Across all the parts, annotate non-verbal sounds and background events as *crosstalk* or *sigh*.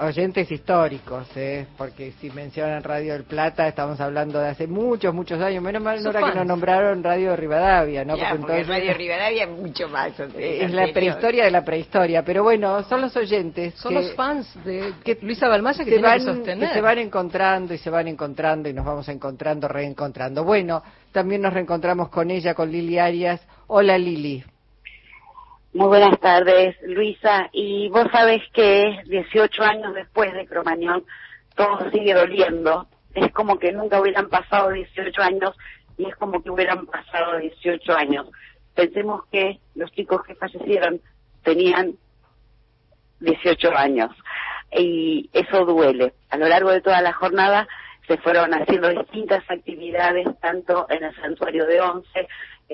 oyentes históricos, ¿eh? porque si mencionan Radio del Plata, estamos hablando de hace muchos, muchos años. Menos mal, Nora, que nos nombraron Radio Rivadavia, ¿no? porque, entonces, Radio Rivadavia es mucho más. Es la prehistoria de la prehistoria, pero bueno, son los oyentes. Son los fans de que Luisa Balmaya que se van, que sostener. Que se van encontrando y se van encontrando y nos vamos encontrando, reencontrando. Bueno, también nos reencontramos con ella, con Lili Arias. Hola Lili. Muy buenas tardes, Luisa. Y vos sabés que 18 años después de Cromañón todo sigue doliendo. Es como que nunca hubieran pasado 18 años y es como que hubieran pasado 18 años. Pensemos que los chicos que fallecieron tenían 18 años y eso duele. A lo largo de toda la jornada se fueron haciendo distintas actividades, tanto en el santuario de Once,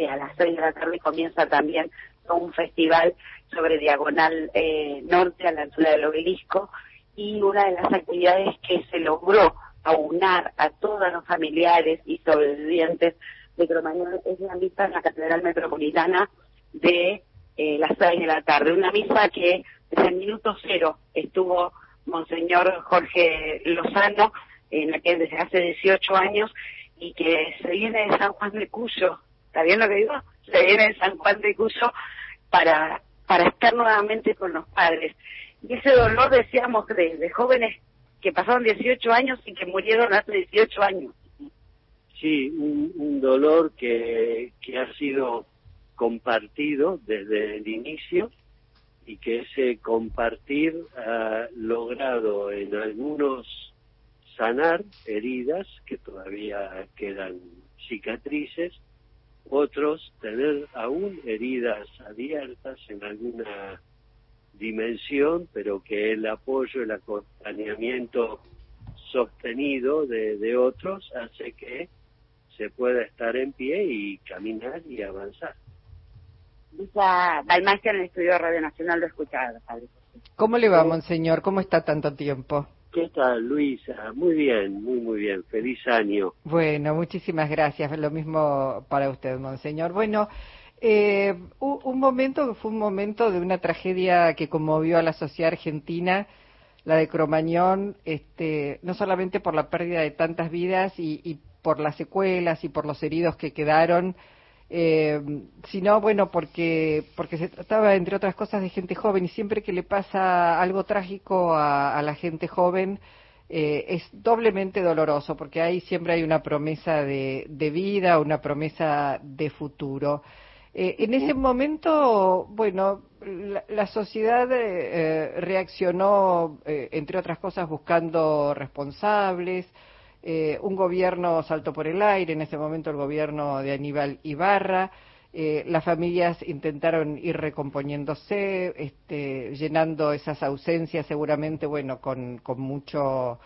a las 6 de la tarde comienza también un festival sobre Diagonal eh, Norte a la altura del obelisco y una de las actividades que se logró aunar a todos los familiares y sobrevivientes de Cromañón es la misa en la Catedral Metropolitana de eh, las seis de la tarde. Una misa que desde el minuto cero estuvo Monseñor Jorge Lozano, en la que desde hace 18 años y que se viene de San Juan de Cuyo. ¿Está bien lo que digo? Se viene de San Juan de Cuyo para, para estar nuevamente con los padres. Y ese dolor, decíamos, de, jóvenes que pasaron 18 años y que murieron hace 18 años. Sí, un, dolor que, que ha sido compartido desde el inicio y que ese compartir ha logrado en algunos sanar heridas que todavía quedan cicatrices otros tener aún heridas abiertas en alguna dimensión, pero que el apoyo, el acompañamiento sostenido de, otros hace que se pueda estar en pie y caminar y avanzar. Lisa Balmaster en el Estudio de Radio Nacional lo escuchaba, ¿Cómo le va, monseñor? ¿Cómo está tanto tiempo? ¿Qué tal, Luisa? Muy bien, muy, muy bien. Feliz año. Bueno, muchísimas gracias. Lo mismo para usted, monseñor. Bueno, eh, un momento fue un momento de una tragedia que conmovió a la sociedad argentina, la de Cromañón, este, no solamente por la pérdida de tantas vidas y, y por las secuelas y por los heridos que quedaron, eh, sino bueno porque porque se trataba entre otras cosas de gente joven y siempre que le pasa algo trágico a, la gente joven eh, es doblemente doloroso porque ahí siempre hay una promesa de, vida una promesa de futuro. Eh, en ese momento bueno la, la sociedad eh, reaccionó entre otras cosas buscando responsables eh, un gobierno saltó por el aire, en ese momento el gobierno de Aníbal Ibarra, eh, las familias intentaron ir recomponiéndose, este, llenando esas ausencias seguramente, bueno, con, con mucho,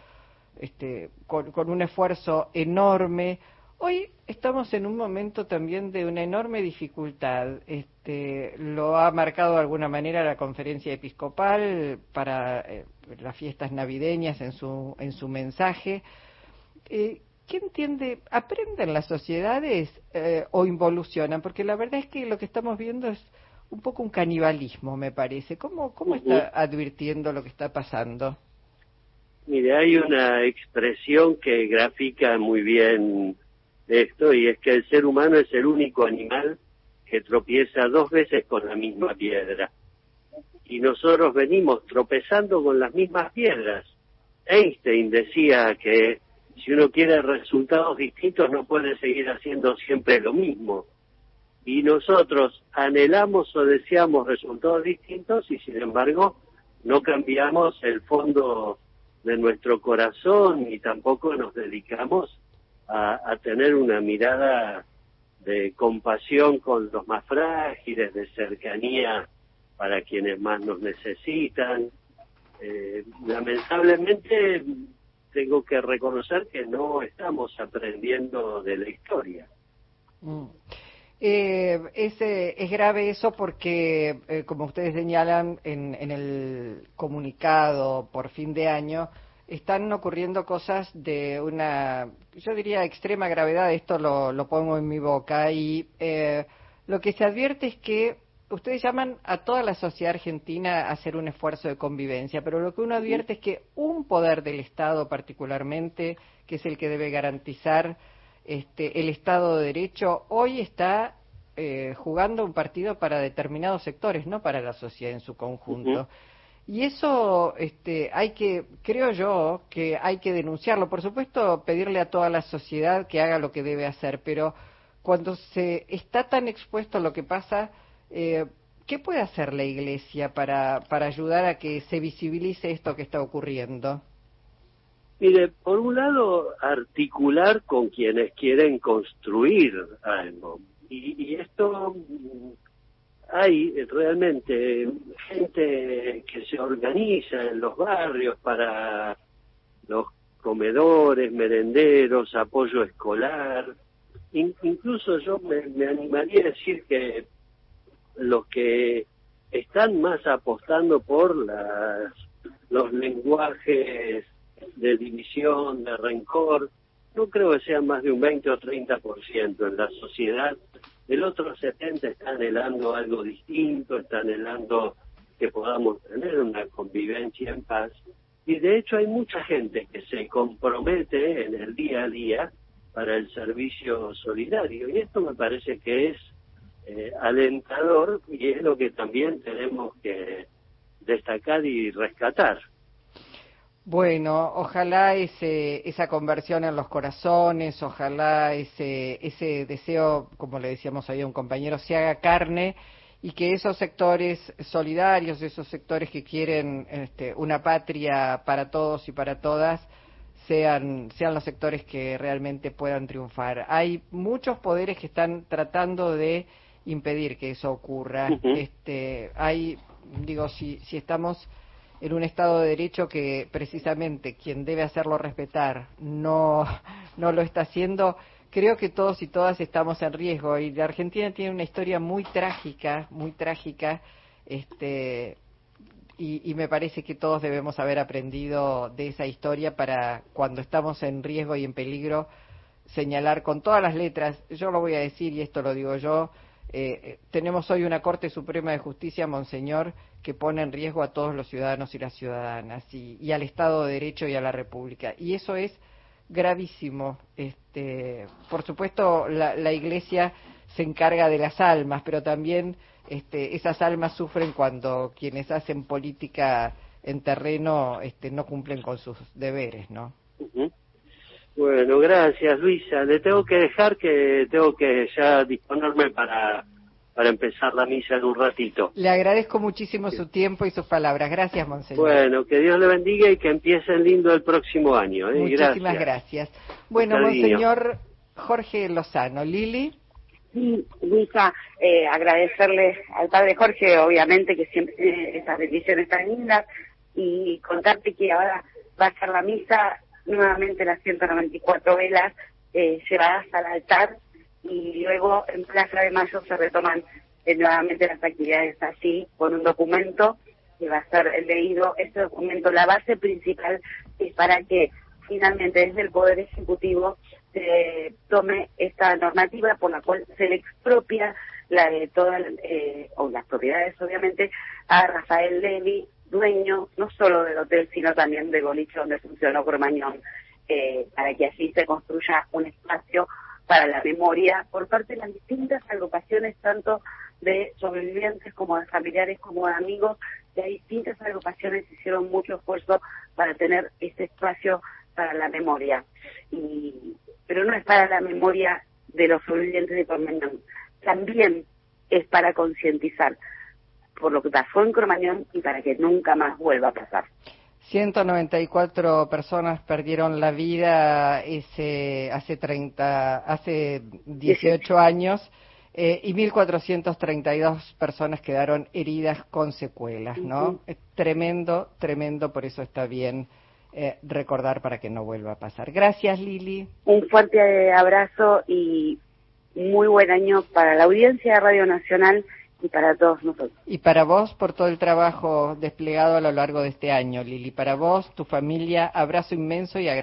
este, con, un esfuerzo enorme. Hoy estamos en un momento también de una enorme dificultad. Este, lo ha marcado de alguna manera la conferencia episcopal para eh, las fiestas navideñas en su, en su mensaje eh, ¿qué entiende? ¿Aprenden las sociedades eh, o involucionan? Porque la verdad es que lo que estamos viendo es un poco un canibalismo, me parece. ¿Cómo, cómo está advirtiendo lo que está pasando? Mire, hay una expresión que grafica muy bien esto y es que el ser humano es el único animal que tropieza dos veces con la misma piedra. Y nosotros venimos tropezando con las mismas piedras. Einstein decía que si uno quiere resultados distintos no puede seguir haciendo siempre lo mismo. Y nosotros anhelamos o deseamos resultados distintos y sin embargo no cambiamos el fondo de nuestro corazón y tampoco nos dedicamos a, tener una mirada de compasión con los más frágiles, de cercanía para quienes más nos necesitan. Eh, lamentablemente tengo que reconocer que no estamos aprendiendo de la historia. Mm. Eh, es, es, grave eso porque, eh, como ustedes señalan en, en, el comunicado por fin de año, están ocurriendo cosas de una, yo diría, extrema gravedad. Esto lo, lo pongo en mi boca y eh, lo que se advierte es que ustedes llaman a toda la sociedad argentina a hacer un esfuerzo de convivencia, pero lo que uno advierte es que un poder del Estado particularmente, que es el que debe garantizar este, el Estado de Derecho, hoy está eh, jugando un partido para determinados sectores, no para la sociedad en su conjunto. Y eso este, hay que, creo yo, que hay que denunciarlo. Por supuesto, pedirle a toda la sociedad que haga lo que debe hacer, pero cuando se está tan expuesto a lo que pasa, eh, ¿qué puede hacer la Iglesia para, para ayudar a que se visibilice esto que está ocurriendo? Mire, por un lado, articular con quienes quieren construir algo. Y, y esto hay realmente gente que se organiza en los barrios para los comedores, merenderos, apoyo escolar. incluso yo me, animaría a decir que los que están más apostando por las, los lenguajes de división, de rencor, no creo que sean más de un 20 o 30% en la sociedad el otro 70 está anhelando algo distinto, está anhelando que podamos tener una convivencia en paz. Y de hecho hay mucha gente que se compromete en el día a día para el servicio solidario. Y esto me parece que es eh, alentador y es lo que también tenemos que destacar y rescatar. Bueno, ojalá ese, esa conversión en los corazones, ojalá ese, ese deseo, como le decíamos ahí a un compañero, se haga carne y que esos sectores solidarios, esos sectores que quieren este, una patria para todos y para todas, sean, sean los sectores que realmente puedan triunfar. Hay muchos poderes que están tratando de impedir que eso ocurra. este, hay, digo, si, si estamos en un Estado de Derecho que precisamente quien debe hacerlo respetar no, *laughs* no lo está haciendo, creo que todos y todas estamos en riesgo. Y la Argentina tiene una historia muy trágica, muy trágica, este, y, y, me parece que todos debemos haber aprendido de esa historia para cuando estamos en riesgo y en peligro señalar con todas las letras, yo lo voy a decir y esto lo digo yo, eh, eh, tenemos hoy una Corte Suprema de Justicia, Monseñor, que pone en riesgo a todos los ciudadanos y las ciudadanas, y, al Estado de Derecho y a la República. Y eso es gravísimo. Este, por supuesto, la, la Iglesia se encarga de las almas, pero también este, esas almas sufren cuando quienes hacen política en terreno este, no cumplen con sus deberes, ¿no? Bueno, gracias Luisa. Le tengo que dejar que tengo que ya disponerme para, para empezar la misa en un ratito. Le agradezco muchísimo su tiempo y sus palabras. Gracias, Monseñor. Bueno, que Dios le bendiga y que empiecen lindo el próximo año. ¿eh? Muchísimas gracias. Bueno, Monseñor Jorge Lozano. Lili. Sí, Luisa, eh, agradecerle al Padre Jorge, obviamente, que siempre tiene esas bendiciones tan lindas, y contarte que ahora va a ser la misa nuevamente las 194 velas eh, llevadas al altar y luego en Plaza de Mayo se retoman eh, nuevamente las actividades así con un documento que va a ser leído. Este documento, la base principal es para que finalmente desde el Poder Ejecutivo se tome esta normativa por la cual se le expropia la de todas, eh, o las propiedades obviamente, a Rafael Levy, dueño no solo del hotel, sino también de boliche donde funcionó Cromañón, eh, para que así se construya un espacio para la memoria por parte de las distintas agrupaciones, tanto de sobrevivientes como de familiares como de amigos, de distintas agrupaciones hicieron mucho esfuerzo para tener este espacio para la memoria. Y, pero no es para la memoria de los sobrevivientes de Cromañón, también es para concientizar por lo que pasó en Cromañón y para que nunca más vuelva a pasar. 194 personas perdieron la vida ese, hace 30, hace 18 años eh, y 1.432 personas quedaron heridas con secuelas, ¿no? Es tremendo, tremendo, por eso está bien eh, recordar para que no vuelva a pasar. Gracias, Lili. Un fuerte abrazo y muy buen año para la audiencia de Radio Nacional y para todos nosotros. Y para vos por todo el trabajo desplegado a lo largo de este año, Lili. Para vos, tu familia, abrazo inmenso y agradecimiento.